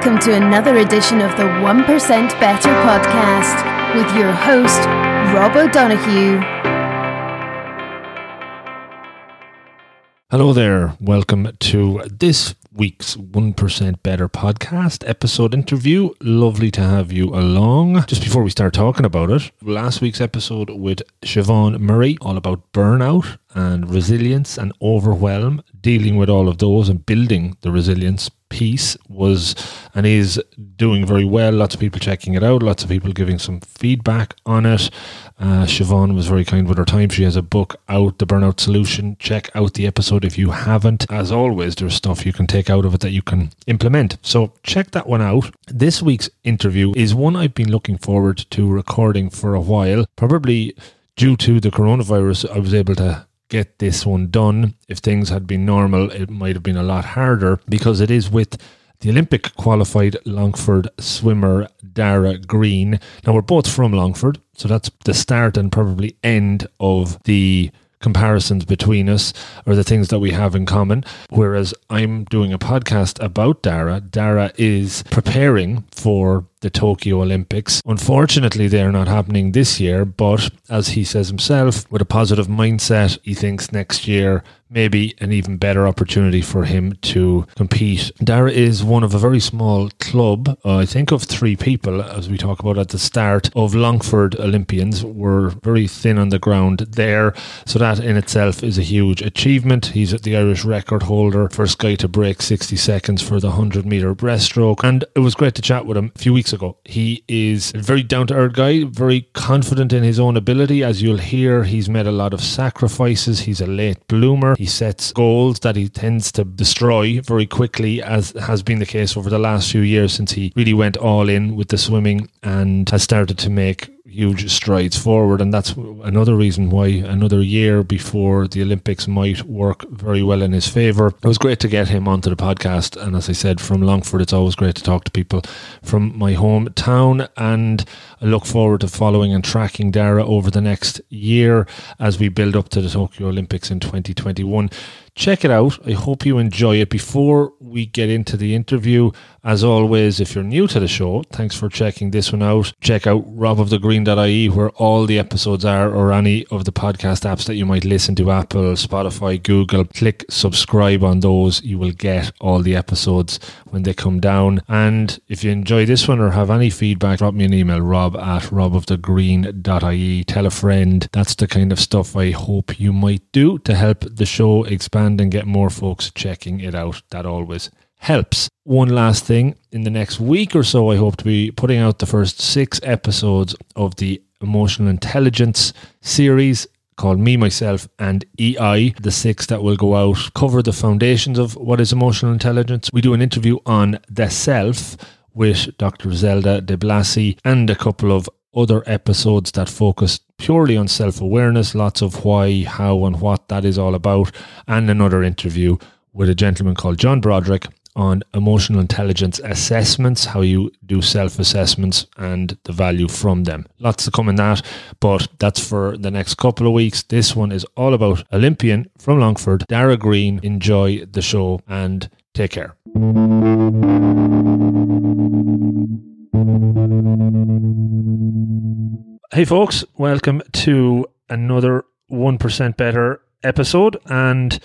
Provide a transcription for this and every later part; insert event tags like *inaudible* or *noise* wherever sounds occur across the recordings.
Welcome to another edition of the 1% Better podcast with your host, Rob O'Donoghue. Hello there. Welcome to this week's 1% Better podcast episode interview. Lovely to have you along. Just before we start talking about it, last week's episode with Siobhan Murray, all about burnout and resilience and overwhelm, dealing with all of those and building the resilience piece was and is doing very well. Lots of people checking it out, lots of people giving some feedback on it. Uh, Siobhan was very kind with her time. She has a book out, The Burnout Solution. Check out the episode if you haven't. As always, there's stuff you can take out of it that you can implement. So check that one out. This week's interview is one I've been looking forward to recording for a while. Probably due to the coronavirus, I was able to get this one done. If things had been normal, it might have been a lot harder because it is with the Olympic qualified Longford swimmer Darragh Greene. Now, we're both from Longford, so that's the start and probably end of the comparisons between us or the things that we have in common. Whereas I'm doing a podcast about Darragh, Darragh is preparing for the Tokyo Olympics. Unfortunately, they're not happening this year, but as he says himself, with a positive mindset, he thinks next year maybe an even better opportunity for him to compete. Darragh is one of a very small club, uh, I think of three people, as we talk about at the start, of Longford Olympians. We're very thin on the ground there, so that in itself is a huge achievement. He's the Irish record holder, first guy to break 60 seconds for the 100 metre breaststroke, and it was great to chat with him a few weeks weeks ago. He is a very down to earth guy, very confident in his own ability. As you'll hear, he's made a lot of sacrifices. He's a late bloomer. He sets goals that he tends to destroy very quickly, as has been the case over the last few years since he really went all in with the swimming and has started to make huge strides forward. And that's another reason why another year before the Olympics might work very well in his favour. It was great to get him onto the podcast. And as I said, from Longford, it's always great to talk to people from my hometown. And I look forward to following and tracking Darragh over the next year as we build up to the Tokyo Olympics in 2021 check it out. I hope you enjoy it. Before we get into the interview, as always, if you're new to the show, thanks for checking this one out. Check out robofthegreen.ie where all the episodes are or any of the podcast apps that you might listen to Apple, Spotify, Google. Click subscribe on those. You will get all the episodes when they come down. And if you enjoy this one or have any feedback, drop me an email, rob at robofthegreen.ie. Tell a friend. That's the kind of stuff I hope you might do to help the show expand and get more folks checking it out. That always helps. One last thing in the next week or so, I hope to be putting out the first six episodes of the emotional intelligence series called Me, Myself, and EI. The six that will go out cover the foundations of what is emotional intelligence. We do an interview on the self with Dr. Zelda Di Blasi and a couple of other episodes that focus purely on self awareness, lots of why, how, and what that is all about, and another interview with a gentleman called John Broderick on emotional intelligence assessments, how you do self assessments and the value from them. Lots to come in that, but that's for the next couple of weeks. This one is all about Olympian from Longford, Darragh Greene. Enjoy the show and take care. Hey, folks, welcome to another 1% Better episode. And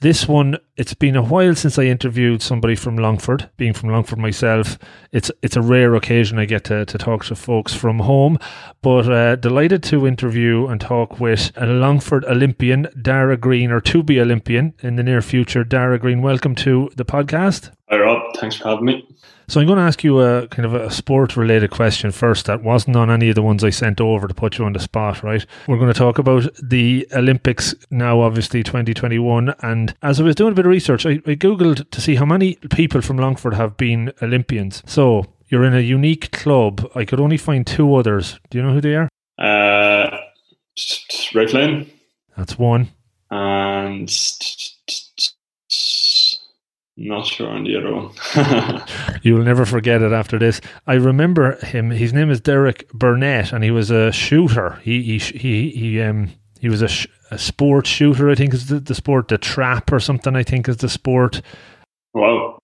this one, it's been a while since I interviewed somebody from Longford. Being from Longford myself, it's it's a rare occasion I get to, to talk to folks from home. But uh, delighted to interview and talk with a Longford Olympian, Darragh Greene, or to be Olympian in the near future. Darragh Greene, welcome to the podcast. Hi Rob, thanks for having me. So I'm going to ask you a kind of a sport related question first that wasn't on any of the ones I sent over to put you on the spot, right? We're going to talk about the Olympics now, obviously 2021. And as I was doing a bit of research, I, I Googled to see how many people from Longford have been Olympians. So you're in a unique club. I could only find two others. Do you know who they are? Uh, Red Lane. That's one. And not sure on the other one. *laughs* you will never forget it after this. I remember him. His name is Derek Burnett, and he was a shooter. He he he he um he was a, sh- a sport shooter. I think is the, the sport. The trap or something. I think is the sport. Wow,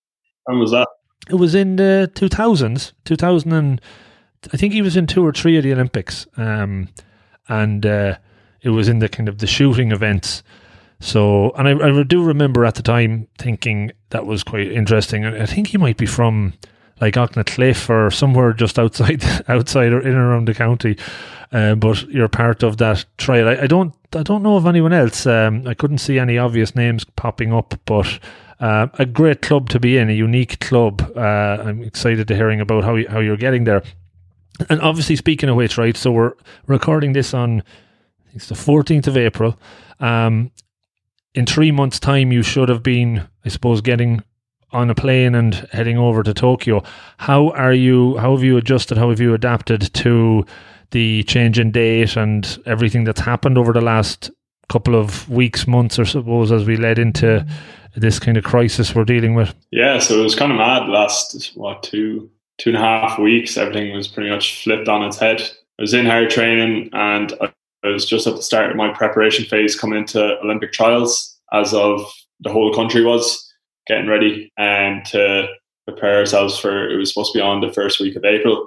when was that? it was in the 2000s, 2000 and I think he was in two or three of the Olympics, um, and uh, it was in the kind of the shooting events. So, and I, I do remember at the time thinking that was quite interesting. I think he might be from like Cliff or somewhere just outside, *laughs* outside or in and around the county. Uh, but you're part of that trial. I, I, don't, I don't know of anyone else. Um, I couldn't see any obvious names popping up, but uh, a great club to be in, a unique club. Uh, I'm excited to hearing about how you, how you're getting there. And obviously, speaking of which, right? So we're recording this on it's the 14th of April. Um, in three months' time, you should have been, I suppose, getting on a plane and heading over to Tokyo. How are you? How have you adjusted? How have you adapted to the change in date and everything that's happened over the last couple of weeks, months, or suppose, as we led into this kind of crisis we're dealing with? Yeah, so it was kind of mad last what two two and a half weeks. Everything was pretty much flipped on its head. I was in hard training and I was just at the start of my preparation phase coming into Olympic trials as of the whole country was getting ready and to prepare ourselves for it was supposed to be on the first week of April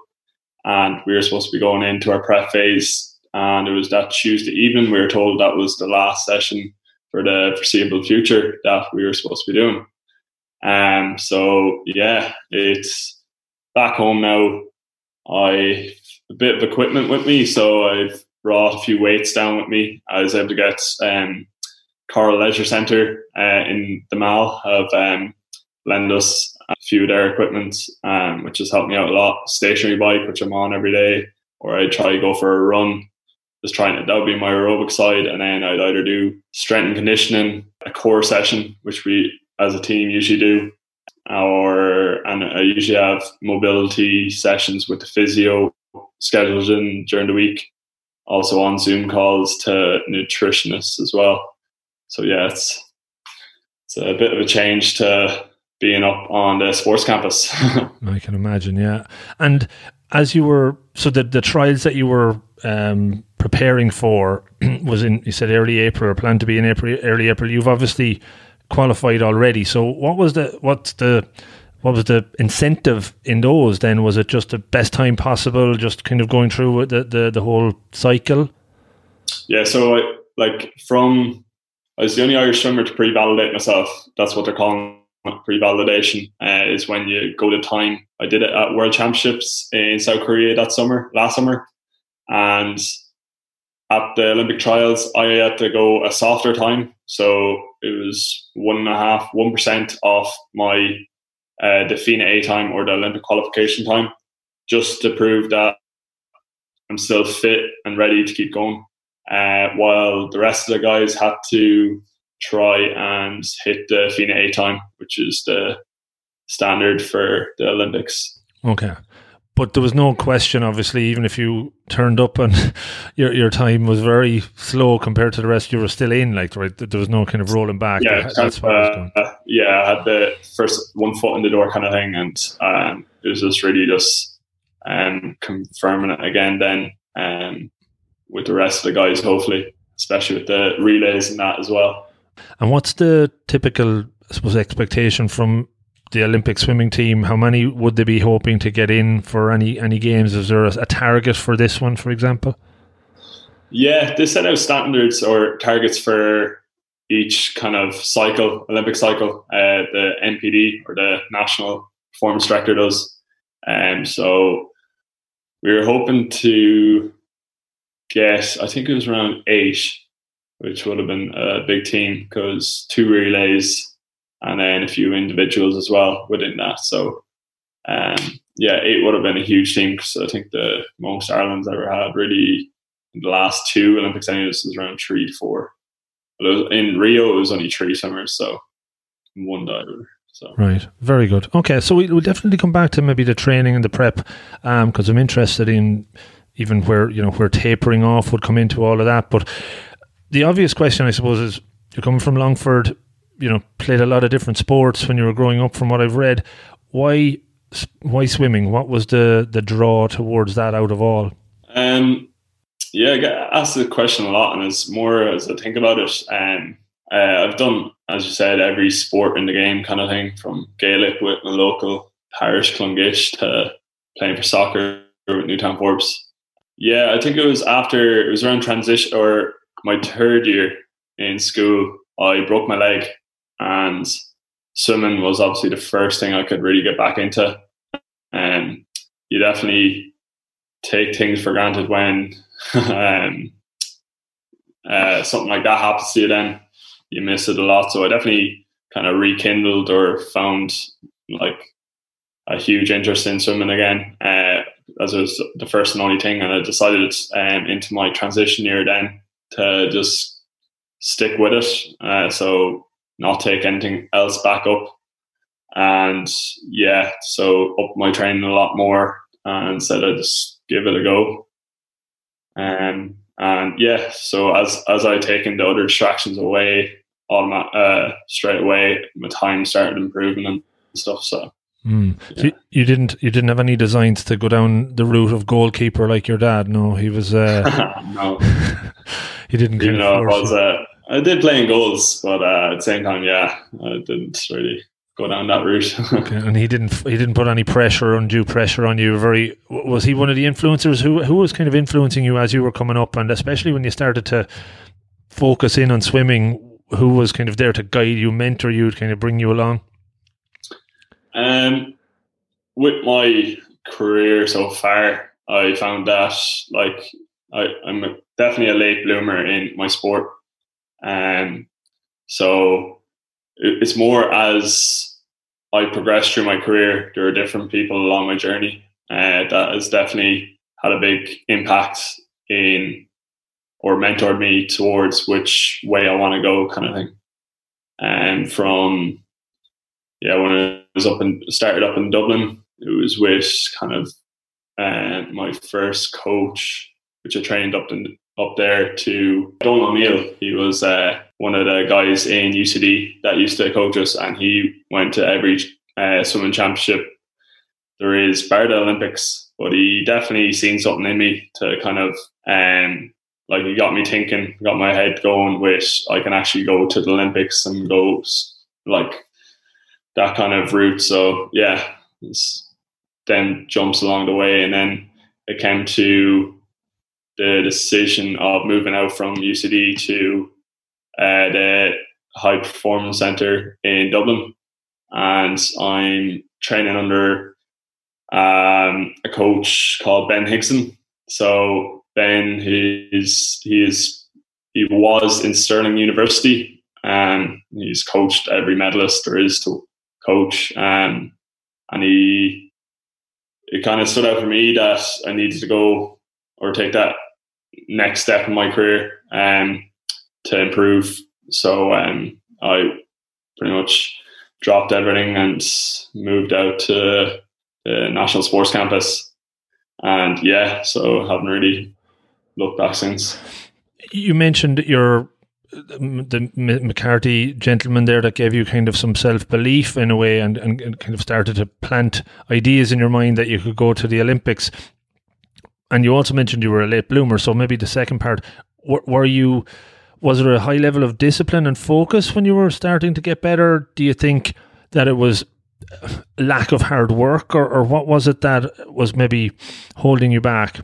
and we were supposed to be going into our prep phase and it was that Tuesday evening we were told that was the last session for the foreseeable future that we were supposed to be doing. Um so yeah, it's back home now. I a bit of equipment with me, so I've brought a few weights down with me. I was able to get um, Coral Leisure Centre uh, in the Mall have um, lend us a few of their equipment, um, which has helped me out a lot. Stationary bike, which I'm on every day, or I try to go for a run. Just trying to, that would be my aerobic side, and then I'd either do strength and conditioning, a core session, which we as a team usually do, or and I usually have mobility sessions with the physio scheduled in during the week also on Zoom calls to nutritionists as well. So yeah, it's it's a bit of a change to being up on the sports campus. *laughs* I can imagine, yeah. And as you were, so the the trials that you were um, preparing for *clears throat* was in you said early April or planned to be in April, early April. You've obviously qualified already. So what was the what's the what was the incentive in those then? Was it just the best time possible, just kind of going through the, the, the whole cycle? Yeah, so I, like from, I was the only Irish swimmer to pre validate myself. That's what they're calling pre validation, uh, is when you go to time. I did it at World Championships in South Korea that summer, last summer. And at the Olympic trials, I had to go a softer time. So it was one and a half, one percent off my uh, the FINA A time or the Olympic qualification time, just to prove that I'm still fit and ready to keep going. Uh, while the rest of the guys had to try and hit the FINA A time, which is the standard for the Olympics. Okay but there was no question, obviously, even if you turned up and *laughs* your your time was very slow compared to the rest, you were still in. Like, right, there was no kind of rolling back. Yeah, that's what uh, I was going. Uh, yeah, I had the first one foot in the door kind of thing, and um, it was just really just um, confirming it again. Then um, with the rest of the guys, hopefully, especially with the relays and that as well. And what's the typical, I suppose, expectation from the Olympic swimming team, how many would they be hoping to get in for any any games? Is there a, a target for this one, for example? Yeah, they set out standards or targets for each kind of cycle, Olympic cycle. Uh, the NPD or the National Performance Director does, and um, so we were hoping to get. I think it was around eight, which would have been a big team because two relays and then a few individuals as well within that. So, um, yeah, it would have been a huge team because I think the most Ireland's ever had really in the last two Olympics I this was around three four. But in Rio, it was only three swimmers, so one diver. So. Right, very good. Okay, so we, will definitely come back to maybe the training and the prep because um, I'm interested in even where you know where tapering off would come into all of that. But the obvious question, I suppose, is you're coming from Longford you know played a lot of different sports when you were growing up. From what I've read, why why swimming? What was the the draw towards that out of all? Um, yeah, I get asked the question a lot, and it's more as I think about it. Um, uh, I've done, as you said, every sport in the game kind of thing, from Gaelic with my local parish Clonguish to playing for soccer with Newtown Forbes. Yeah, I think it was after it was around transition or my third year in school. I broke my leg, and swimming was obviously the first thing I could really get back into. And um, you definitely take things for granted when *laughs* um, uh, something like that happens to you. Then you miss it a lot. So I definitely kind of rekindled or found like a huge interest in swimming again, uh, as it was the first and only thing. And I decided um, into my transition year then to just stick with it. Uh, so not take anything else back up. And yeah, so up my training a lot more and said I'd just give it a go. Um, and yeah, so as as I taken the other distractions away, all uh, straight away, my time started improving and stuff. So Mm. Yeah. So you didn't you didn't have any designs to go down the route of goalkeeper like your dad. No, he was. Uh, *laughs* no, *laughs* he didn't. You know, was. Uh, I did play in goals, but uh, at the same time, yeah, I didn't really go down that route. *laughs* okay, and he didn't. He didn't put any pressure, undue pressure on you. Very. Was he one of the influencers who who was kind of influencing you as you were coming up, and especially when you started to focus in on swimming? Who was kind of there to guide you, mentor you, kind of bring you along? Um, with my career so far, I found that like I, I'm definitely a late bloomer in my sport. Um, so it's more as I progressed through my career, there are different people along my journey uh, that has definitely had a big impact in or mentored me towards which way I want to go, kind of thing. And from yeah, when I was up and started up in Dublin, it was with kind of uh, my first coach, which I trained up in, up there to Donal O'Neill. He was uh, one of the guys in UCD that used to coach us, and he went to every uh, swimming championship there is bar the Olympics. But he definitely seen something in me to kind of um, like he got me thinking, got my head going with I can actually go to the Olympics and go like that kind of route. So yeah, it's then jumps along the way, and then it came to the decision of moving out from UCD to uh, the High Performance Center in Dublin, and I'm training under um, a coach called Ben Higson. So Ben, he's he is he was in Stirling University, and he's coached every medalist there is to coach, um, and he it kind of stood out for me that I needed to go or take that next step in my career um, to improve. So um, I pretty much dropped everything and moved out to the National Sports Campus. And yeah, so haven't really looked back since. You mentioned your the McCarthy gentleman there that gave you kind of some self belief in a way and, and, and, kind of started to plant ideas in your mind that you could go to the Olympics. And you also mentioned you were a late bloomer. So maybe the second part, were, were you, was there a high level of discipline and focus when you were starting to get better? Do you think that it was lack of hard work or, or what was it that was maybe holding you back?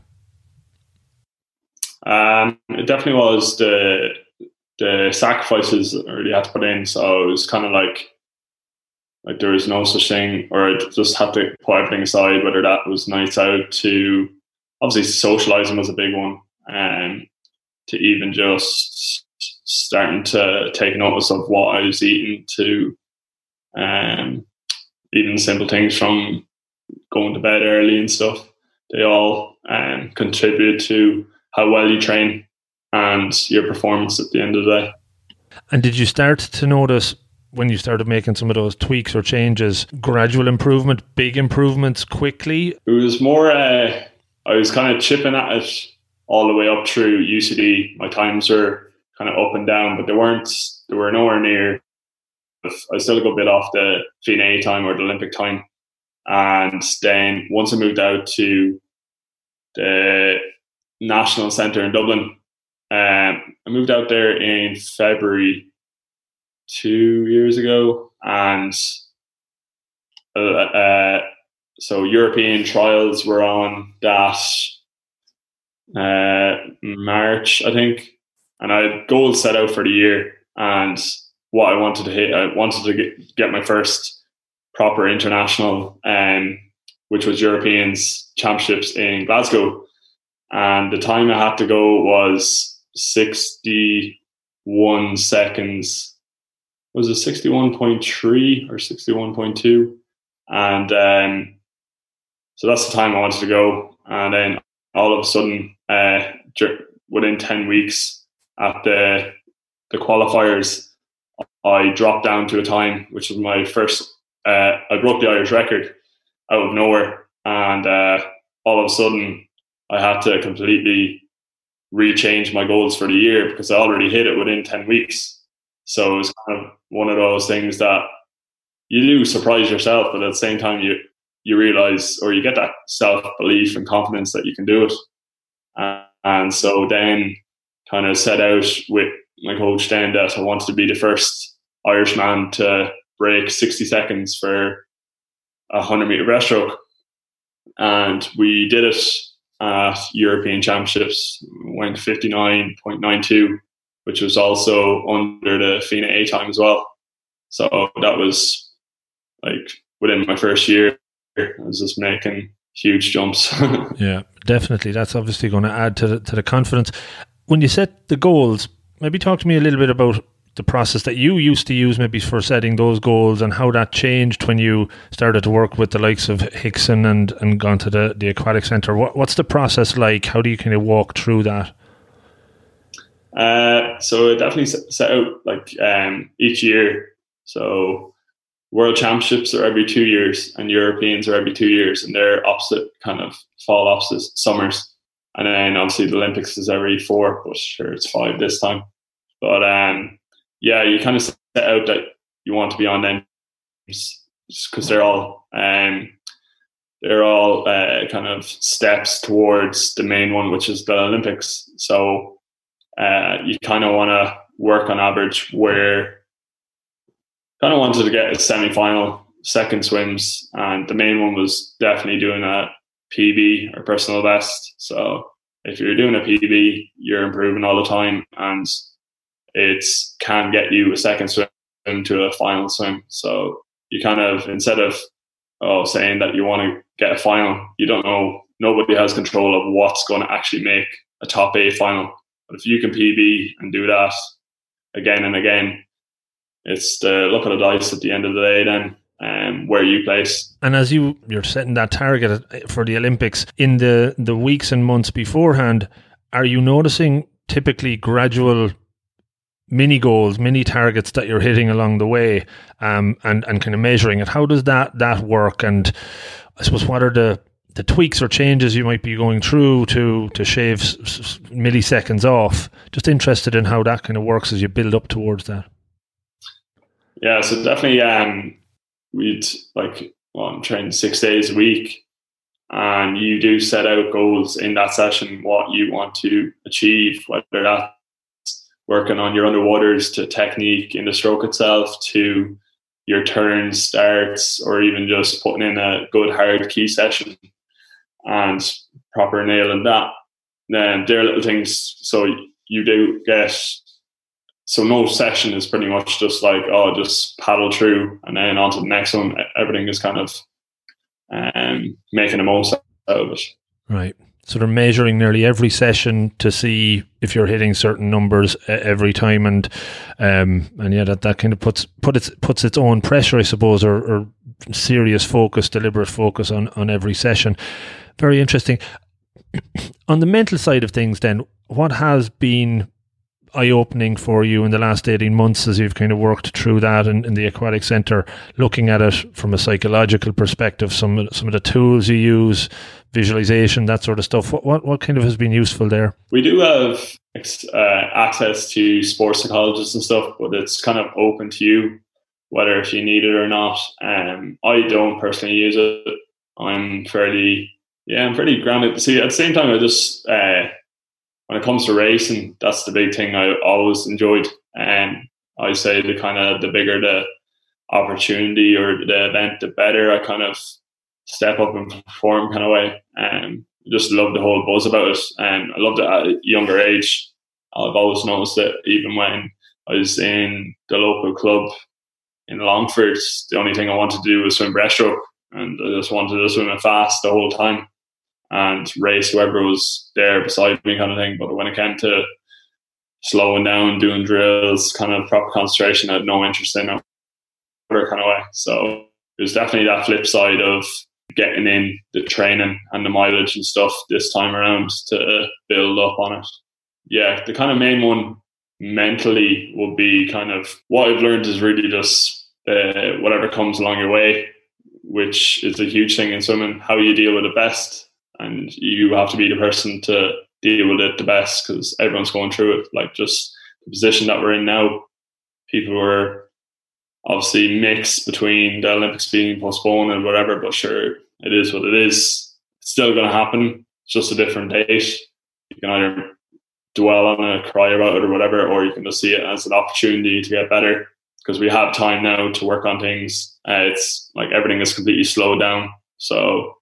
Um, it definitely was the the sacrifices I really had to put in. So it was kind of like like there was no such thing, or I just had to put everything aside. Whether that was nights out to obviously socializing was a big one, and um, to even just starting to take notice of what I was eating to um, even simple things from going to bed early and stuff. They all um, contribute to how well you train and your performance at the end of the day. And did you start to notice when you started making some of those tweaks or changes, gradual improvement, big improvements quickly? It was more, uh, I was kind of chipping at it all the way up through UCD. My times were kind of up and down, but they weren't, they were nowhere near. I still got a bit off the FINA time or the Olympic time. And then once I moved out to the National Centre in Dublin, um, I moved out there in February two years ago, and uh, uh, so European trials were on that uh, March, I think, and I had goals set out for the year and what I wanted to hit. I wanted to get, get my first proper international, um, which was Europeans Championships in Glasgow, and the time I had to go was sixty-one seconds. Was it sixty-one point three or sixty-one point two? And um, so that's the time I wanted to go. And then all of a sudden, uh, within 10 weeks at the, the qualifiers, I dropped down to a time, which was my first, uh, I broke the Irish record out of nowhere. And uh, all of a sudden, I had to completely rechange my goals for the year because I already hit it within 10 weeks. So it was kind of one of those things that you do surprise yourself, but at the same time, you you realize or you get that self belief and confidence that you can do it. Uh, and so then kind of set out with my coach then that I wanted to be the first Irishman to break 60 seconds for a 100 meter breaststroke. And we did it at European Championships, went 59.92, which was also under the FINA A time as well. So that was like within my first year I was just making huge jumps. *laughs* yeah, definitely. That's obviously going to add to the, to the confidence. When you set the goals, maybe talk to me a little bit about the process that you used to use maybe for setting those goals and how that changed when you started to work with the likes of Higson and, and gone to the, the aquatic centre. What, what's the process like? How do you kind of walk through that? Uh, so it definitely set out like um, each year. So World Championships are every two years, and Europeans are every two years, and they're opposite kind of fall opposite summers. And then obviously the Olympics is every four, but sure it's five this time. But um, yeah, you kind of set out that you want to be on them because they're all um, they're all uh, kind of steps towards the main one, which is the Olympics. So uh, you kind of want to work on average where kind of wanted to get a semi final, second swims, and the main one was definitely doing a PB or personal best. So if you're doing a PB, you're improving all the time, and it can get you a second swim to a final swim. So you kind of instead of oh saying that you want to get a final, you don't know. Nobody has control of what's going to actually make a top eight final. But if you can PB and do that again and again, it's the look of the dice at the end of the day then um, where you place. And as you you're setting that target for the Olympics in the the weeks and months beforehand, are you noticing typically gradual mini goals, mini targets that you're hitting along the way, um, and and kind of measuring it? How does that that work? And I suppose what are the the tweaks or changes you might be going through to to shave milliseconds off? Just interested in how that kind of works as you build up towards that. Yeah, so definitely um, we'd like well, I'm training six days a week and you do set out goals in that session what you want to achieve, whether that's working on your underwaters to technique in the stroke itself to your turn starts or even just putting in a good hard key session and proper nailing that. Then there are little things so you do get so no session is pretty much just like oh just paddle through and then on to the next one. Everything is kind of um, making the most out of it. Right. So they're measuring nearly every session to see if you're hitting certain numbers every time and um, and yeah that, that kind of puts put its puts its own pressure I suppose or, or serious focus deliberate focus on on every session. Very interesting. *clears throat* On the mental side of things then what has been eye opening for you in the last 18 months as you've kind of worked through that in, in the aquatic center, looking at it from a psychological perspective, some, some of the tools you use, visualization, that sort of stuff. What, what, what kind of has been useful there? We do have uh, access to sports psychologists and stuff, but it's kind of open to you whether if you need it or not. Um, I don't personally use it. I'm fairly, yeah, I'm pretty grounded. See, at the same time, I just, uh, when it comes to racing, that's the big thing I always enjoyed. And I say the kind of the bigger the opportunity or the event, the better. I kind of step up and perform kind of way. Um, just love the whole buzz about it. And I loved it at uh, a younger age. I've always noticed that even when I was in the local club in Longford. The only thing I wanted to do was swim breaststroke, and I just wanted to swim it fast the whole time and race whoever was there beside me, kind of thing. But when it came to slowing down, doing drills, kind of proper concentration, I had no interest in it, kind of way. So it was definitely that flip side of getting in the training and the mileage and stuff this time around to build up on it. Yeah, the kind of main one mentally will be kind of what I've learned is really just uh, whatever comes along your way, which is a huge thing in swimming, how you deal with it best. And you have to be the person to deal with it the best because everyone's going through it. Like just the position that we're in now, people were obviously mixed between the Olympics being postponed and whatever, but sure, it is what it is. It's still going to happen. It's just a different date. You can either dwell on it, cry about it, or whatever, or you can just see it as an opportunity to get better because we have time now to work on things. Uh, it's like everything is completely slowed down. So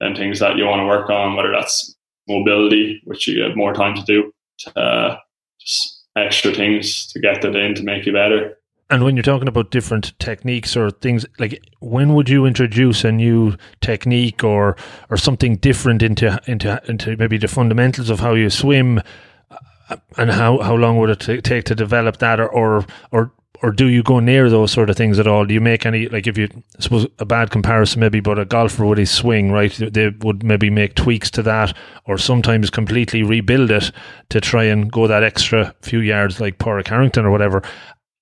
then things that you want to work on, whether that's mobility, which you have more time to do, to, uh, just extra things to get that in to make you better. And when you're talking about different techniques or things like when would you introduce a new technique or or something different into into into maybe the fundamentals of how you swim uh, and how, how long would it t- take to develop that or, or or or do you go near those sort of things at all? Do you make any like if you I suppose a bad comparison maybe, but a golfer with his swing, right? They would maybe make tweaks to that, or sometimes completely rebuild it to try and go that extra few yards, like Padraig Harrington or whatever.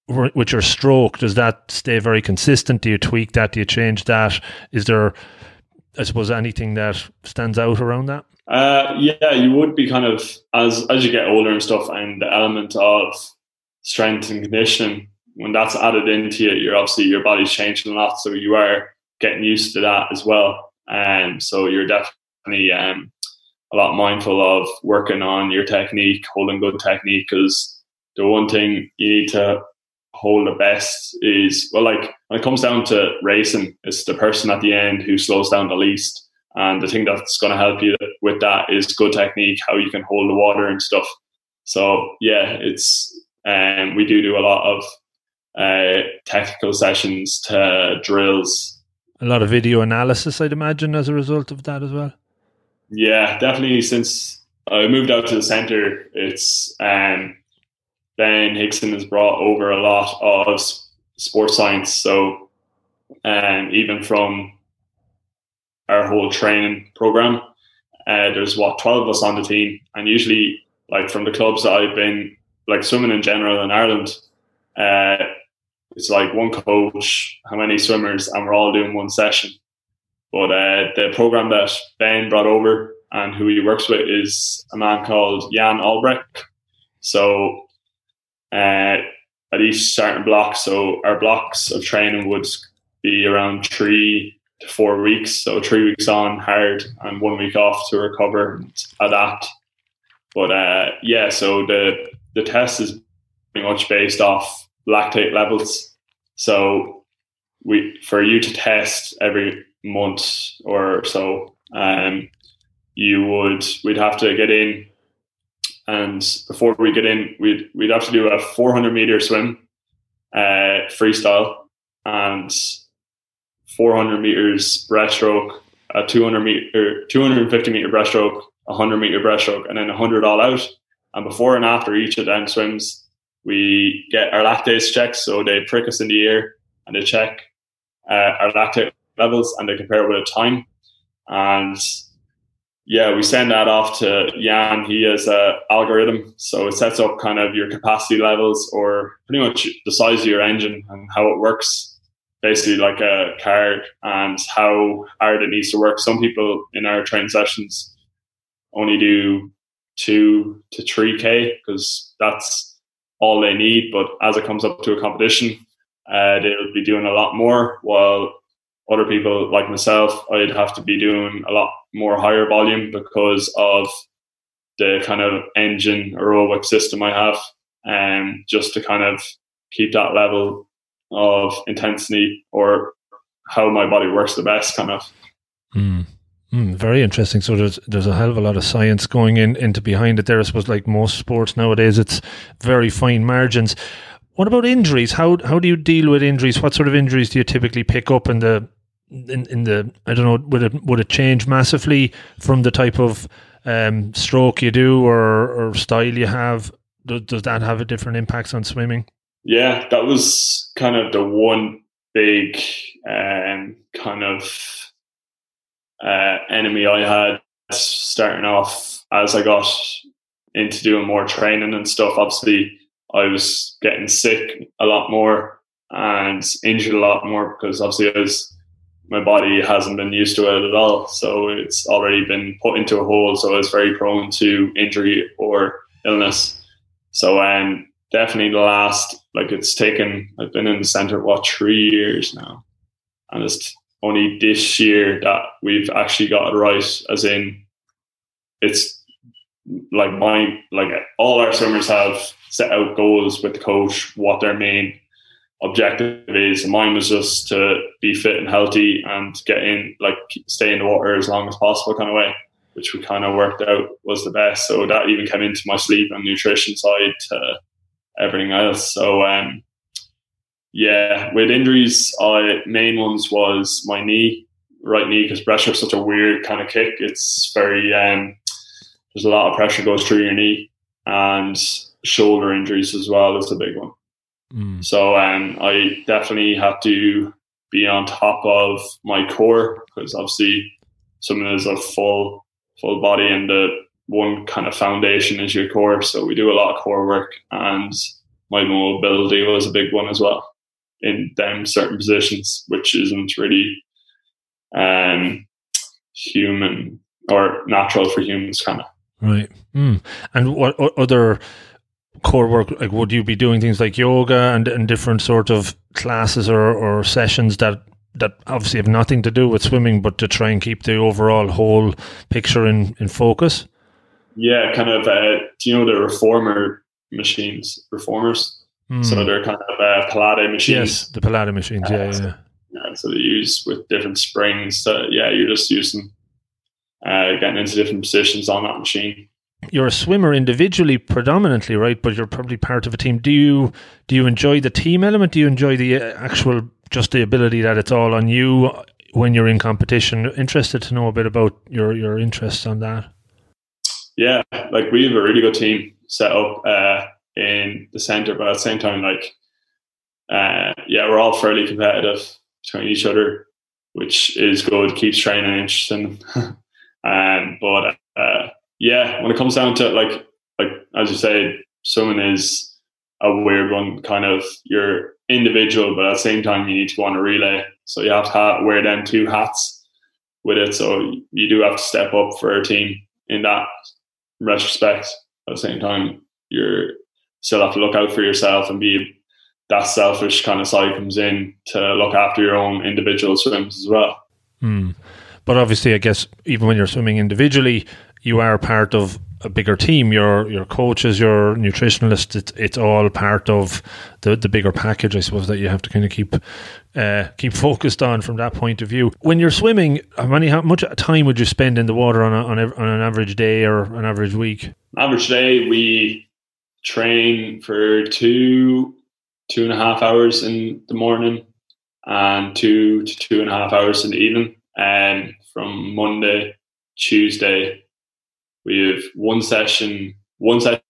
With your stroke, does that stay very consistent? Do you tweak that? Do you change that? Is there, I suppose, anything that stands out around that? Uh, yeah, you would be kind of as as you get older and stuff, and the element of strength and conditioning when that's added into it, you're obviously your body's changing a lot, so you are getting used to that as well. And um, so you're definitely um, a lot mindful of working on your technique, holding good technique, because the one thing you need to hold the best is well, like when it comes down to racing, it's the person at the end who slows down the least. And the thing that's going to help you with that is good technique, how you can hold the water and stuff. So yeah, it's and um, we do do a lot of uh, technical sessions to drills. A lot of video analysis, I'd imagine, as a result of that as well. Yeah, definitely. Since I moved out to the center, it's um, Ben Higson has brought over a lot of sports science. So, um, even from our whole training program, uh, there's what twelve of us on the team, and usually, like from the clubs that I've been, like swimming in general in Ireland, uh, it's like one coach, how many swimmers, and we're all doing one session. But uh, the program that Ben brought over and who he works with is a man called Jan Olbrecht. So uh, at each starting block, so our blocks of training would be around three to four weeks. So three weeks on hard and one week off to recover and adapt. But uh, yeah, so the the test is pretty much based off lactate levels. So we for you to test every month or so, um, you would we'd have to get in, and before we get in, we'd we'd have to do a 400 meter swim, uh, freestyle, and 400 meters breaststroke, a 200 meter, 250 meter breaststroke, 100 meter breaststroke, and then 100 all out. And before and after each of them swims, we get our lactate checked. So they prick us in the ear and they check uh, our lactate levels and they compare it with a time. And yeah, we send that off to Jan. He has a algorithm, so it sets up kind of your capacity levels or pretty much the size of your engine and how it works, basically like a car and how hard it needs to work. Some people in our training sessions only do two to three k because that's all they need. But as it comes up to a competition, uh, they'll be doing a lot more. While other people like myself, I'd have to be doing a lot more higher volume because of the kind of engine aerobic system I have, and um, just to kind of keep that level of intensity or how my body works the best, kind of. Mm. Mm, very interesting. So there's there's a hell of a lot of science going in into behind it. There, I suppose, like most sports nowadays, it's very fine margins. What about injuries? How how do you deal with injuries? What sort of injuries do you typically pick up in the in, in the I don't know would it would it change massively from the type of um, stroke you do or, or style you have? Does, does that have a different impacts on swimming? Yeah, that was kind of the one big um, kind of uh, enemy I had starting off as I got into doing more training and stuff. Obviously, I was getting sick a lot more and injured a lot more because obviously I was my body hasn't been used to it at all. So it's already been put into a hole. So I was very prone to injury or illness. So um, definitely the last, like it's taken, I've been in the center, what, three years now. And it's only this year that we've actually got it right, as in it's like my, like all our swimmers have set out goals with the coach, what their main objective is. And mine was just to be fit and healthy and get in, like stay in the water as long as possible, kind of way, which we kind of worked out was the best. So that even came into my sleep and nutrition side to everything else. So, um, yeah, with injuries, I main ones was my knee, right knee, because pressure is such a weird kind of kick. It's very um, there's a lot of pressure goes through your knee, and shoulder injuries as well is a big one. Mm. So um, I definitely had to be on top of my core because obviously someone is a full full body and the one kind of foundation is your core. So we do a lot of core work and my mobility was a big one as well in them certain positions, which isn't really um, human or natural for humans kind of. Right. Mm. And what other core work like would you be doing things like yoga and, and different sort of classes or, or sessions that that obviously have nothing to do with swimming but to try and keep the overall whole picture in, in focus yeah kind of uh, do you know the reformer machines reformers mm. so they're kind of uh, Pilates machines yes the Pilates machines yeah, uh, yeah. yeah so they use with different springs so yeah you're just using uh, getting into different positions on that machine you're a swimmer individually predominantly, right? But you're probably part of a team. Do you do you enjoy the team element? Do you enjoy the uh, actual just the ability that it's all on you when you're in competition? Interested to know a bit about your your interests on that. Yeah, like we have a really good team set up uh, in the center, but at the same time, like uh, yeah, we're all fairly competitive between each other, which is good. Keeps training interesting. *laughs* um, but uh, yeah, when it comes down to like like as you say, swimming is a weird one. Kind of you're individual, but at the same time you need to go on a relay, so you have to have, wear them two hats with it. So you do have to step up for a team in that retrospect. At the same time, you're still have to look out for yourself and be that selfish kind of side comes in to look after your own individual swims as well. Mm. But obviously, I guess even when you're swimming individually, you are part of a bigger team. Your your coaches, your nutritionist, it's it's all part of the the bigger package, I suppose, that you have to kind of keep uh, keep focused on from that point of view. When you're swimming, how many how much time would you spend in the water on a, on, a, on an average day or an average week? Average day, we train for two two and a half hours in the morning and two to two and a half hours in the evening, and from Monday, Tuesday, we have one session, one session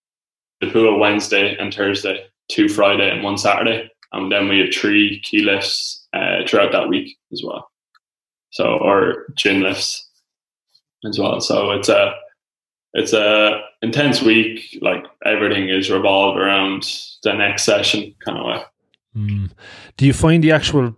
the pool Wednesday and Thursday, two Friday and one Saturday, and then we have three key lifts uh, throughout that week as well. So or gym lifts as well. So it's a it's a intense week. Like everything is revolved around the next session kind of way. Mm. Do you find the actual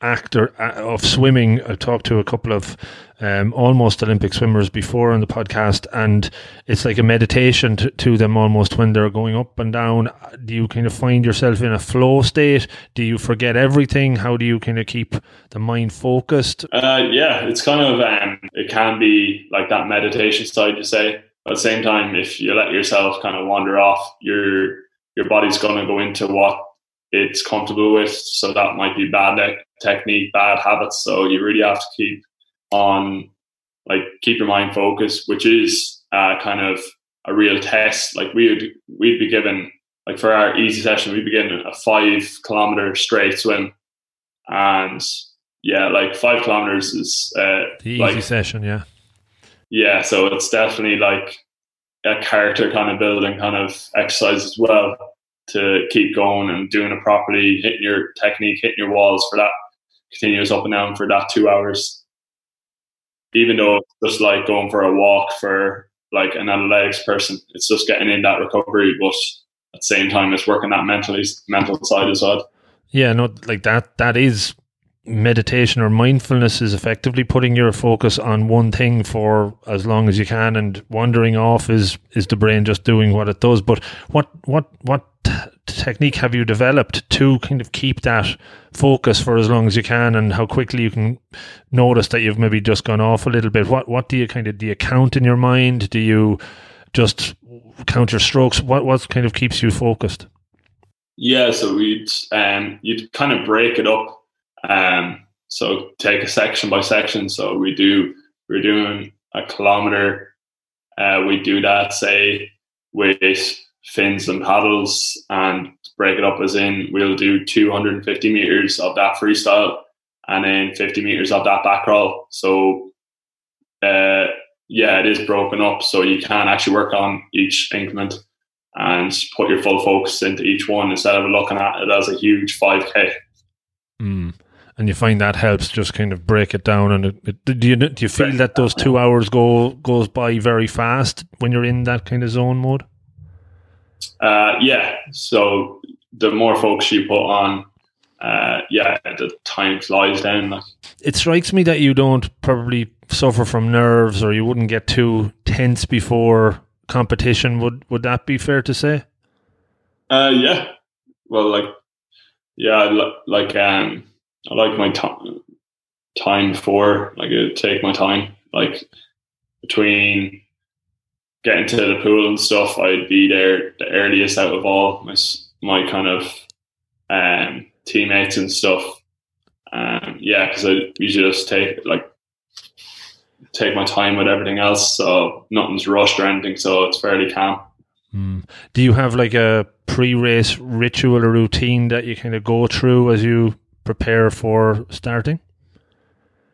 act or, uh, of swimming. I've talked to a couple of um, almost Olympic swimmers before on the podcast, and it's like a meditation to, to, them almost when they're going up and down. Do you kind of find yourself in a flow state? Do you forget everything? How do you kind of keep the mind focused? Uh, yeah, it's kind of um, it can be like that meditation side, you say. But at the same time, if you let yourself kind of wander off, your your body's going to go into what it's comfortable with. So that might be bad technique, bad habits. So you really have to keep on like keep your mind focused, which is uh, kind of a real test. Like we would we'd be given like for our easy session, we'd be given a five kilometer straight swim, and yeah, like five kilometers is uh, the easy like, session. Yeah, yeah. So it's definitely like a character kind of building kind of exercise as well to keep going and doing it properly, hitting your technique, hitting your walls for that continuous up and down for that two hours. Even though it's just like going for a walk for like an athletics person, it's just getting in that recovery, but at the same time, it's working that mentally mental side as well. Yeah, no, like that. That is meditation or mindfulness is effectively putting your focus on one thing for as long as you can and wandering off is is the brain just doing what it does but what what what technique have you developed to kind of keep that focus for as long as you can and how quickly you can notice that you've maybe just gone off a little bit what what do you kind of do you count in your mind do you just count your strokes what what kind of keeps you focused yeah so we'd um you'd kind of break it up um, so take a section by section. So we do we're doing a kilometer. Uh, we do that say with fins and paddles and break it up as in we'll do 250 meters of that freestyle and then 50 meters of that back crawl. So uh, yeah, it is broken up so you can actually work on each increment and put your full focus into each one instead of looking at it as a huge 5k. Mm and you find that helps just kind of break it down. And it, it, do you do you feel that those two hours go goes by very fast when you're in that kind of zone mode? Uh, yeah. So the more focus you put on, uh, yeah, the time flies down. Like. It strikes me that you don't probably suffer from nerves, or you wouldn't get too tense before competition. Would would that be fair to say? Uh, yeah. Well, like, yeah, like um I like my time time before. Like I take my time. Like between getting to the pool and stuff, I'd be there the earliest out of all my my kind of um, teammates and stuff. Um, yeah, because I usually just take like take my time with everything else, so nothing's rushed or anything. So it's fairly calm. Mm. Do you have like a pre-race ritual or routine that you kind of go through as you prepare for starting?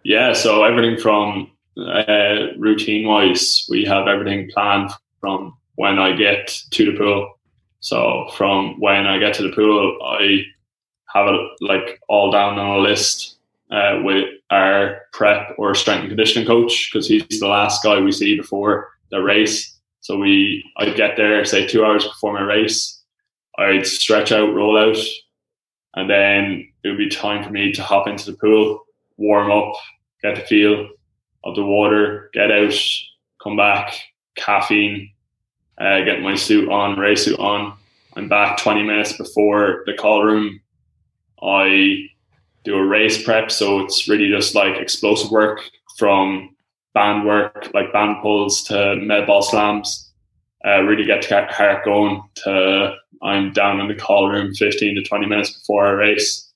Yeah, so everything from uh, routine wise, we have everything planned from when I get to the pool. So from when I get to the pool, I have it like all down on a list uh, with our prep or strength and conditioning coach because he's the last guy we see before the race. So we, I'd get there say two hours before my race. I'd stretch out, roll out, and then it would be time for me to hop into the pool, warm up, get the feel of the water, get out, come back, caffeine, uh, get my suit on, race suit on. I'm back 20 minutes before the call room. I do a race prep, so it's really just like explosive work from band work, like band pulls to med ball slams. Uh, really get to get heart going to I'm down in the call room 15 to 20 minutes before our race,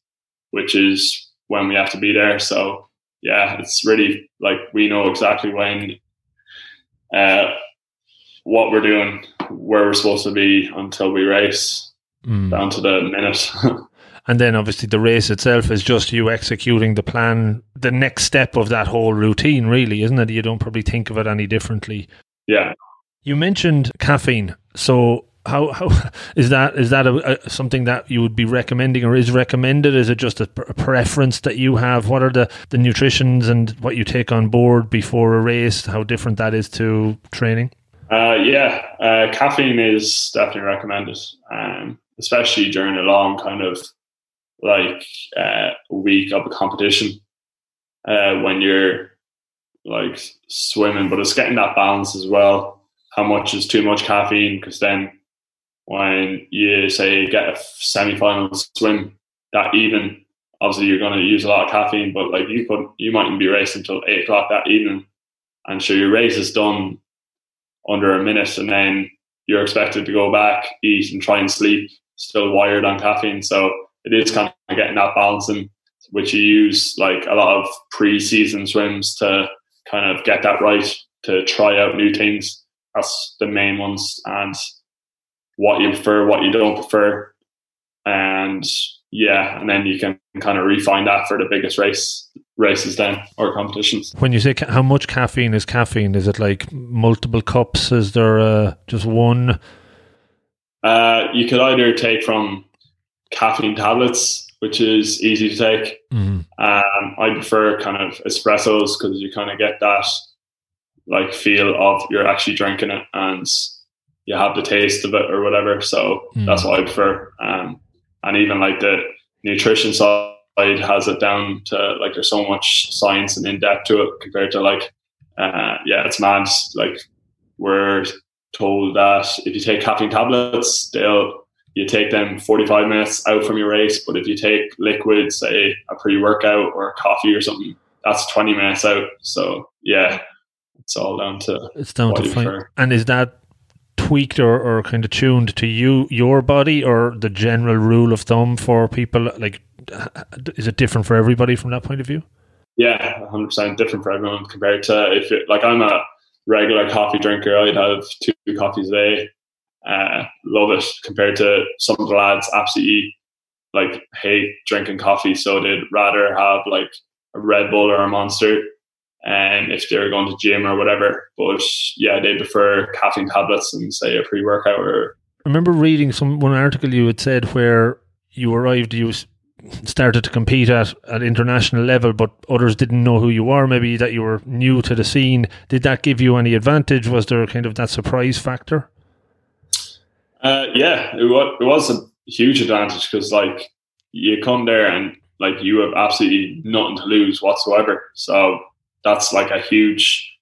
which is when we have to be there. So yeah, it's really like we know exactly when, uh, what we're doing, where we're supposed to be until we race, mm. down to the minute. *laughs* and then obviously the race itself is just you executing the plan, the next step of that whole routine, really, isn't it? You don't probably think of it any differently. Yeah. You mentioned caffeine. So how how *laughs* is that is that a, a, something that you would be recommending or is recommended? Is it just a, preference that you have? What are the the nutritions and what you take on board before a race? How different that is to training? Uh, yeah uh, caffeine is definitely recommended um, especially during a long kind of like uh, week of a competition uh, when you're like swimming but it's getting that balance as well. How much is too much caffeine? Because then when you say get a semi-final swim that even obviously you're going to use a lot of caffeine but like you could you mightn't be racing until 8 o'clock that evening and so your race is done under a minute and then you're expected to go back eat and try and sleep still wired on caffeine so it is kind of getting that balance and which you use like a lot of pre-season swims to kind of get that right to try out new things. That's the main ones, and what you prefer, what you don't prefer, and yeah, and then you can kind of refine that for the biggest race races then or competitions. When you say ca- how much caffeine is caffeine, is it like multiple cups? Is there uh, just one? Uh, you could either take from caffeine tablets, which is easy to take. Mm-hmm. Um, I prefer kind of espressos because you kind of get that like feel of you're actually drinking it and you have the taste of it or whatever. So Mm. that's what I prefer. Um, and even like the nutrition side has it down to like there's so much science and in depth to it compared to like uh, yeah, it's mad. Like we're told that if you take caffeine tablets, they'll you take them 45 minutes out from your race. But if you take liquid, say a pre workout or a coffee or something, that's 20 minutes out. So yeah, it's all down to It's down to fine. And is that tweaked or, or kind of tuned to you, your body, or the general rule of thumb for people? Like, is it different for everybody from that point of view? Yeah, 100% different for everyone compared to if like I'm a regular coffee drinker, I'd have two coffees a day. Uh, love it compared to some of the lads absolutely like hate drinking coffee, so they'd rather have like a Red Bull or a Monster, and if they're going to gym or whatever. But yeah, they prefer caffeine tablets and say a pre workout or I remember reading some one article you had said where you arrived, you started to compete at at international level, but others didn't know who you are. Maybe that you were new to the scene. Did that give you any advantage? Was there kind of that surprise factor? Uh, yeah, it was, it was a huge advantage because like you come there and like you have absolutely nothing to lose whatsoever. So that's like a huge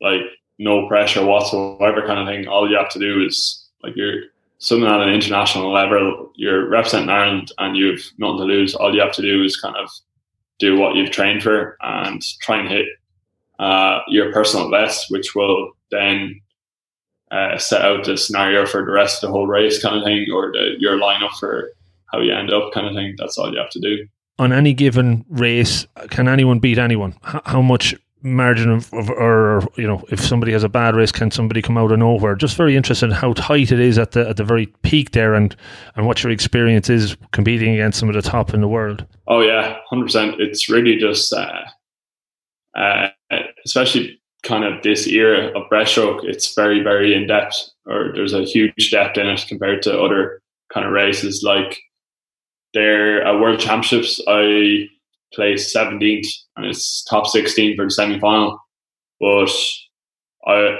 like no pressure whatsoever kind of thing. All you have to do is like you're something at an international level, you're representing Ireland and you've nothing to lose. All you have to do is kind of do what you've trained for and try and hit uh, your personal best, which will then uh, set out the scenario for the rest of the whole race kind of thing or the, your lineup for how you end up kind of thing. That's all you have to do. On any given race, can anyone beat anyone? How much margin of, of or you know, if somebody has a bad race, can somebody come out of nowhere? Just very interested in how tight it is at the at the very peak there, and and what your experience is competing against some of the top in the world. Oh yeah, hundred percent. It's really just, uh, uh, especially kind of this era of breaststroke. It's very, very in depth, or there's a huge depth in it compared to other kind of races. Like there at World Championships, I placed seventeenth, and it's top sixteen for the semi final. But I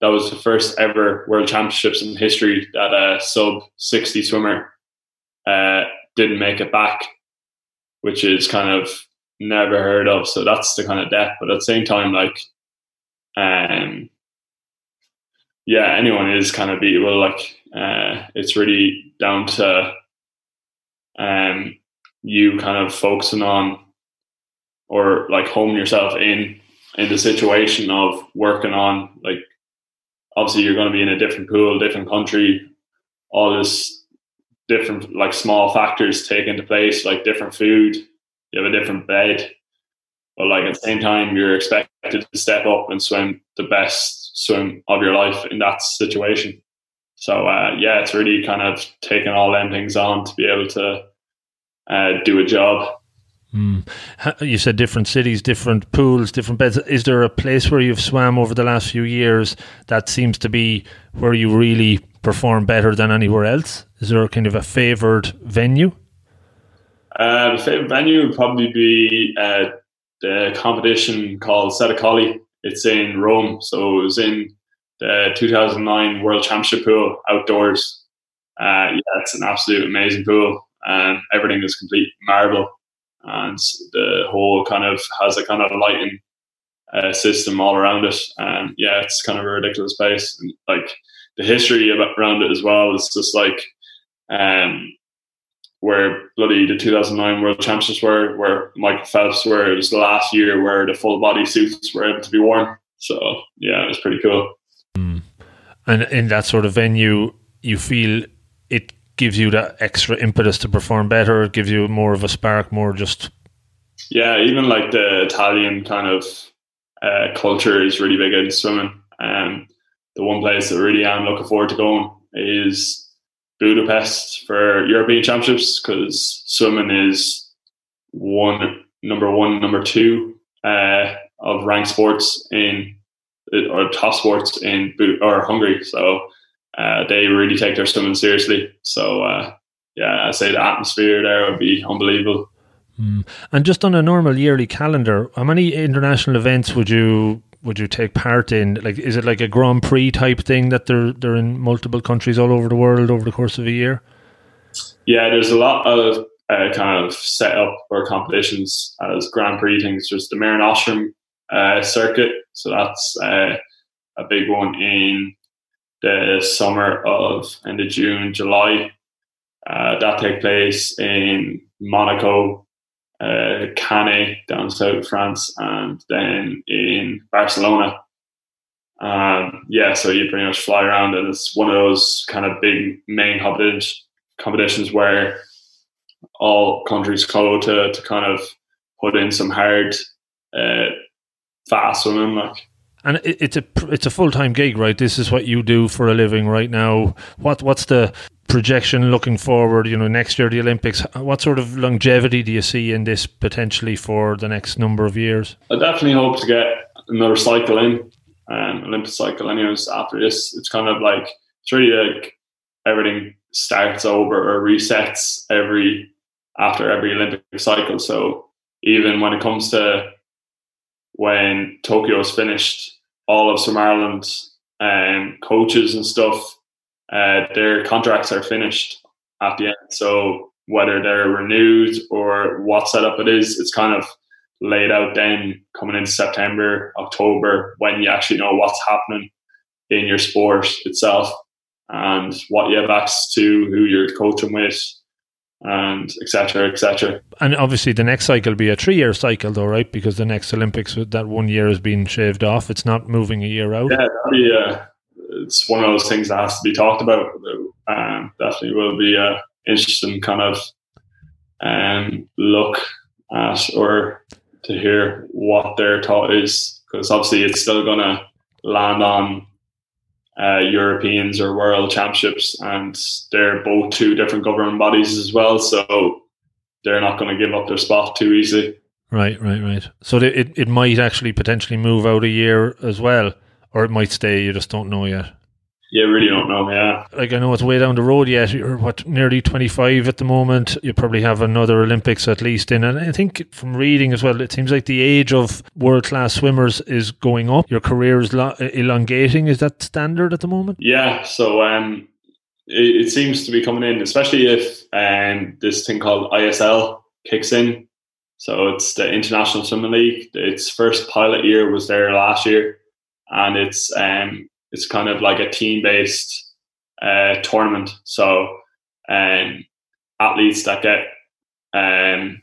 that was the first ever World Championships in history that a sub sixty swimmer uh, didn't make it back which is kind of never heard of. So that's the kind of depth. But at the same time, like, um, yeah, anyone is kind of beatable. Like, uh, it's really down to um, you kind of focusing on or like homing yourself in in the situation of working on like obviously you're going to be in a different pool different country all this different like small factors take into place, like different food, you have a different bed. But like at the same time you're expected to step up and swim the best swim of your life in that situation. So uh, yeah, it's really kind of taking all them things on to be able to uh, do a job. Mm. You said different cities, different pools, different beds. Is there a place where you've swam over the last few years that seems to be where you really perform better than anywhere else? Is there a kind of a favoured venue? Uh, the favourite venue would probably be uh, the competition called Settecolli. It's in Rome, so it was in the 2009 World Championship pool outdoors. Uh, yeah, it's an absolute amazing pool, and everything is complete marble, and the whole kind of has a kind of lighting uh, system all around it. And yeah, it's kind of a ridiculous place. And like the history around it as well is just like um, where bloody the 2009 World Championships were, where Michael Phelps were. It was the last year where the full body suits were able to be worn. So yeah, it was pretty cool. Mm. And in that sort of venue, you feel it gives you that extra impetus to perform better. It gives you more of a spark, more just Yeah, even like the Italian kind of uh, culture is really big in swimming. Um, the one place that really I'm looking forward to going is Budapest for European Championships because swimming is one number one, number two uh, of ranked sports in or top sports in or Hungary. So uh, they really take their swimming seriously. So uh, yeah, I say the atmosphere there would be unbelievable. Mm. And just on a normal yearly calendar, how many international events would you would you take part in? Like, is it like a Grand Prix type thing that they're they're in multiple countries all over the world over the course of a year? Yeah, there's a lot of uh, kind of set up for competitions as Grand Prix things. There's the Mare Nostrum uh, circuit, so that's uh, a big one in the summer of end of June, July. Uh, that take place in Monaco, uh, Cannes down south France, and then in Barcelona. Um, yeah, so you pretty much fly around, and it's one of those kind of big main competitions where all countries go to to kind of put in some hard, uh, fast swimming, like. And it's a it's a full time gig, right? This is what you do for a living right now. What what's the projection looking forward? You know, next year the Olympics. What sort of longevity do you see in this potentially for the next number of years? I definitely hope to get another cycle in, um, Olympic cycle. Anyways, after this, it's kind of like it's really like everything starts over or resets every after every Olympic cycle. So even when it comes to when Tokyo's finished, all of Swim Ireland um, coaches and stuff, uh, their contracts are finished at the end. So whether they're renewed or what setup it is, it's kind of laid out then coming in September, October, when you actually know what's happening in your sport itself and what you have access to, who you're coaching with, and etc. etc. And obviously, the next cycle will be a three-year cycle, though, right? Because the next Olympics, that one year has been shaved off. It's not moving a year out. Yeah, be, uh, it's one of those things that has to be talked about. Um, definitely will be a interesting kind of um, look at or to hear what their thought is, because obviously it's still going to land on uh, Europeans or World Championships, and they're both two different governing bodies as well. So they're not going to give up their spot too easily. Right, right, right. So it it might actually potentially move out a year as well, or it might stay. You just don't know yet. Yeah, really don't know. Yeah, like I know it's way down the road yet. You're what nearly twenty five at the moment. You probably have another Olympics at least in, and I think from reading as well, it seems like the age of world class swimmers is going up. Your career is lo- elongating. Is that standard at the moment? Yeah. So um, it, it seems to be coming in, especially if um this thing called ISL kicks in. So it's the International Swimming League. Its first pilot year was there last year, and it's um it's kind of like a team based uh, tournament. So um, athletes that get um,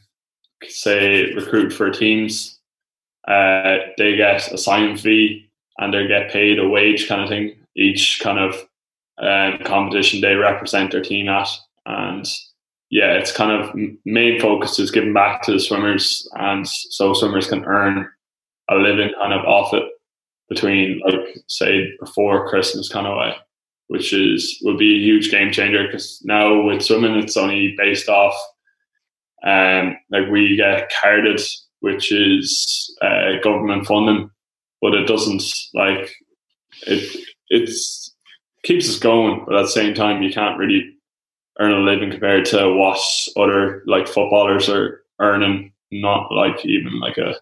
say recruit for teams, uh, they get a sign fee and they get paid a wage kind of thing. Each kind of um, competition they represent their team at, and yeah, it's kind of main focus is giving back to the swimmers, and so swimmers can earn a living kind of off it between like say before Christmas kind of way, which is would be a huge game changer because now with swimming it's only based off um like we get carded, which is uh, government funding, but it doesn't like it it's keeps us going, but at the same time you can't really earn a living compared to what other like footballers are earning, not like even like a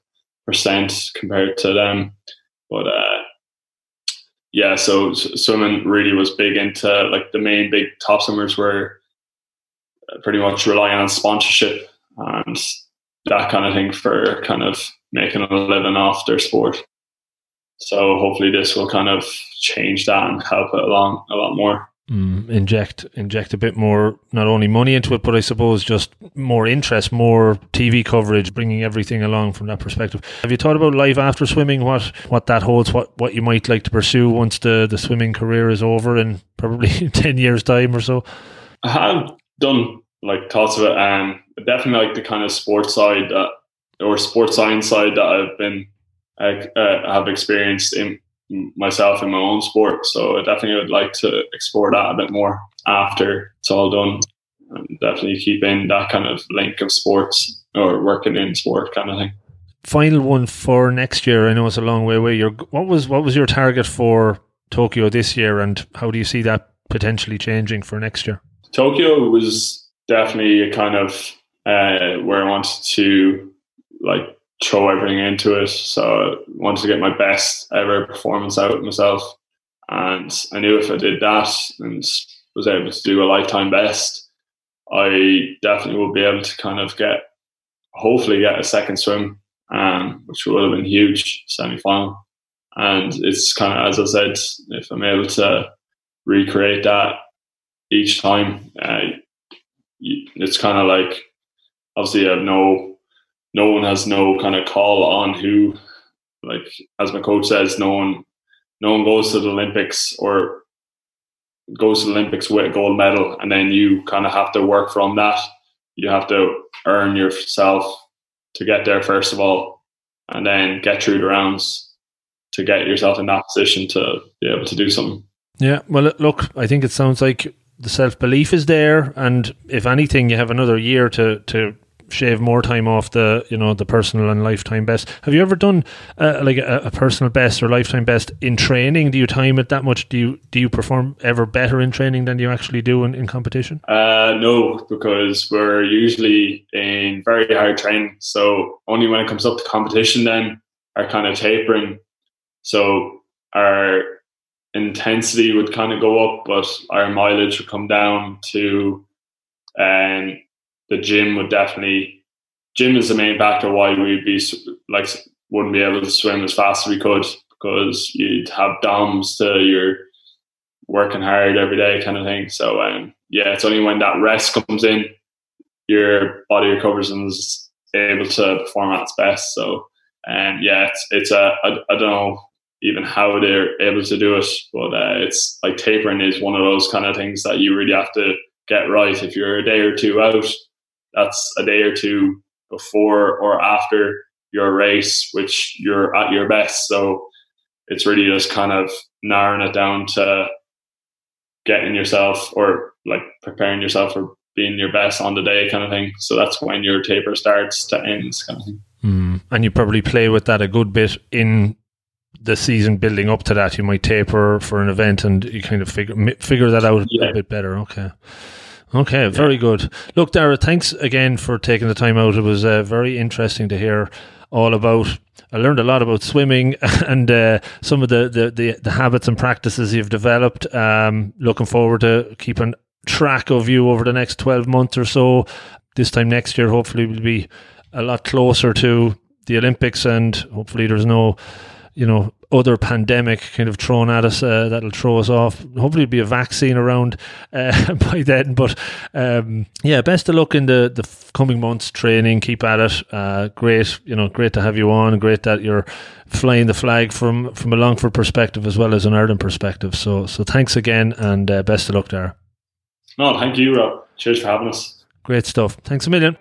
percent compared to them. But uh, yeah, so swimming really was big into like the main big top swimmers were uh, pretty much relying on sponsorship and that kind of thing for kind of making a living off their sport. So hopefully this will kind of change that and help it along a lot more mm, inject inject a bit more not only money into it, but I suppose just more interest, more TV coverage, bringing everything along from that perspective. Have you thought about life after swimming? What what that holds? What what you might like to pursue once the the swimming career is over in probably *laughs* ten years time or so? I have done like thoughts of it, and definitely like the kind of sports side that or sports science side that I've been uh, have experienced in myself in my own sport. So I definitely would like to explore that a bit more after it's all done. And definitely keep in that kind of link of sports or working in sport kind of thing. Final one for next year. I know it's a long way away. Your what was what was your target for Tokyo this year, and how do you see that potentially changing for next year? Tokyo was definitely a kind of uh, where I wanted to like throw everything into it. So I wanted to get my best ever performance out of myself. And I knew if I did that and was able to do a lifetime best, I definitely will be able to kind of get, hopefully, get a second swim, um, which would have been huge semi final. And it's kind of, as I said, if I'm able to recreate that each time, uh, it's kind of like obviously I have no no one has no kind of call on who, like as my coach says, no one, no one goes to the Olympics or goes to the Olympics with a gold medal, and then you kind of have to work from that. You have to earn yourself to get there first of all, and then get through the rounds to get yourself in that position to be able to do something. Yeah, well, look, I think it sounds like the self belief is there, and if anything, you have another year to to shave more time off the you know the personal and lifetime best. Have you ever done uh, like a, a, personal best or lifetime best in training? Do you time it that much? Do you do you perform ever better in training than you actually do in, in competition? Uh, no, because we're usually in very hard training. So only when it comes up to competition, then are kind of tapering. So our intensity would kind of go up, but our mileage would come down to um, the gym would definitely gym is the main factor why we'd be like wouldn't be able to swim as fast as we could because you'd have DOMS to your working hard every day kind of thing. So um, yeah, it's only when that rest comes in, your body recovers and is able to perform at its best. So um, yeah, it's it's a I, I don't know even how they're able to do it, but uh, it's like tapering is one of those kind of things that you really have to get right. If you're a day or two out, that's a day or two before or after your race, which you're at your best. So it's really just kind of narrowing it down to getting yourself or like preparing yourself for being your best on the day kind of thing. So that's when your taper starts to end kind of thing. Mm. And you probably play with that a good bit in the season building up to that. You might taper for an event and you kind of figure figure that out yeah. a bit better. Okay. Okay, yeah. very good. Look, Darragh, thanks again for taking the time out. It was uh, very interesting to hear all about. I learned a lot about swimming *laughs* and uh, some of the, the, the, the, habits and practices you've developed. Um, looking forward to keeping track of you over the next 12 months or so. This time next year, hopefully, we'll be a lot closer to the Olympics and hopefully there's no, you know, other pandemic kind of thrown at us uh, that'll throw us off. Hopefully, there'll be a vaccine around uh, *laughs* by then. But um, yeah, best of luck in the, the coming months training. Keep at it. Uh, great, you know, great to have you on. Great that you're flying the flag from from a Longford perspective as well as an Ireland perspective. So so thanks again and uh, best of luck there. No, thank you, Rob. Cheers for having us. Great stuff. Thanks a million.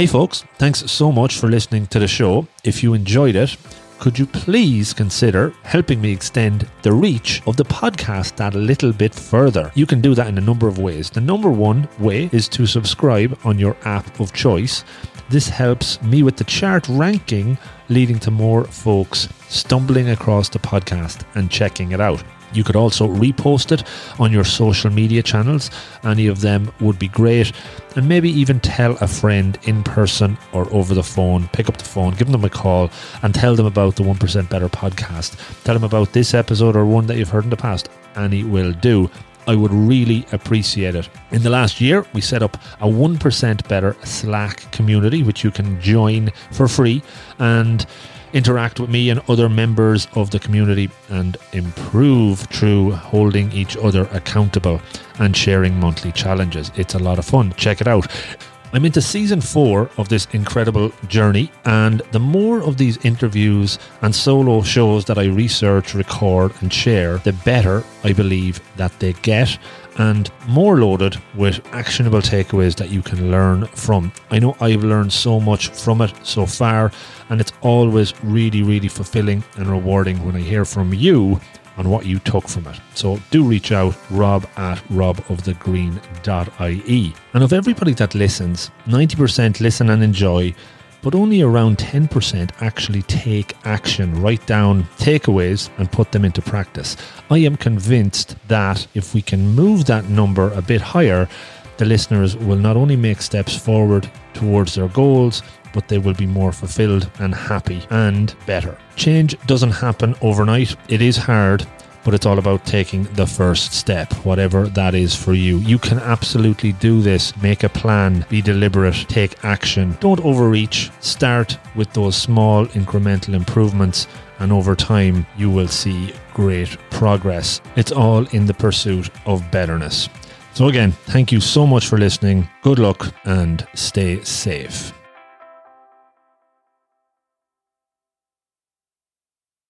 Hey, folks, thanks so much for listening to the show. If you enjoyed it, could you please consider helping me extend the reach of the podcast that little bit further? You can do that in a number of ways. The number one way is to subscribe on your app of choice. This helps me with the chart ranking, leading to more folks stumbling across the podcast and checking it out. You could also repost it on your social media channels. Any of them would be great. And maybe even tell a friend in person or over the phone. Pick up the phone, give them a call, and tell them about the 1% Better podcast. Tell them about this episode or one that you've heard in the past. Any will do. I would really appreciate it. In the last year, we set up a 1% Better Slack community, which you can join for free. And interact with me and other members of the community and improve through holding each other accountable and sharing monthly challenges. It's a lot of fun. Check it out. I'm into season four of this incredible journey, and the more of these interviews and solo shows that I research, record, and share, the better I believe that they get and more loaded with actionable takeaways that you can learn from. I know I've learned so much from it so far, and it's always really, really fulfilling and rewarding when I hear from you on what you took from it. So do reach out, rob at robofthegreen.ie. And of everybody that listens, 90% listen and enjoy, but only around 10% actually take action, write down takeaways, and put them into practice. I am convinced that if we can move that number a bit higher, the listeners will not only make steps forward towards their goals, but they will be more fulfilled and happy and better. Change doesn't happen overnight, it is hard. But it's all about taking the first step, whatever that is for you. You can absolutely do this. Make a plan, be deliberate, take action. Don't overreach. Start with those small incremental improvements, and over time, you will see great progress. It's all in the pursuit of betterness. So, again, thank you so much for listening. Good luck and stay safe.